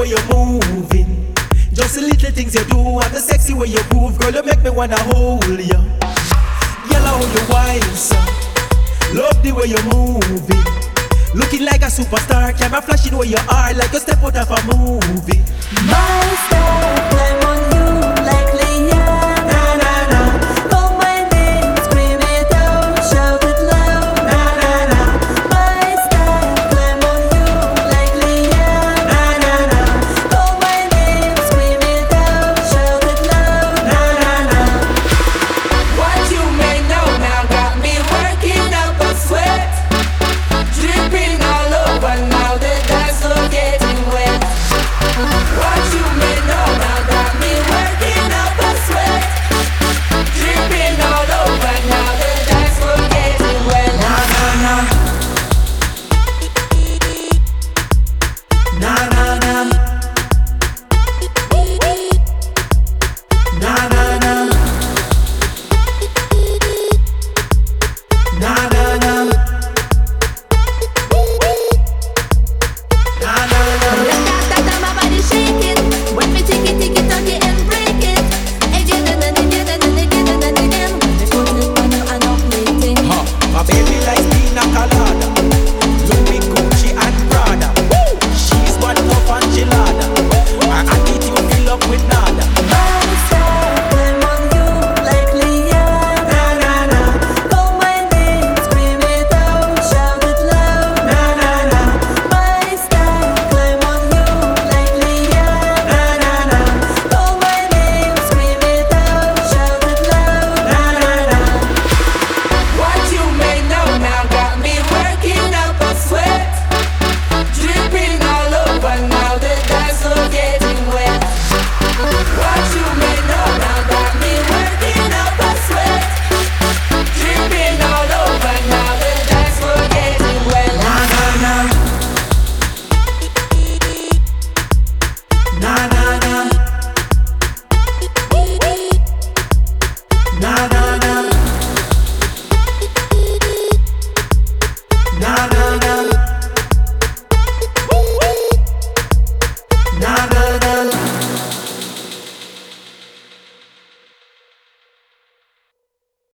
way you're moving. Just the little things you do and the sexy way you move, girl, you make me wanna hold you. Girl, I hold your son. Love the way you're moving. Looking like a superstar, camera flashing where you are, like a step out of a movie. My.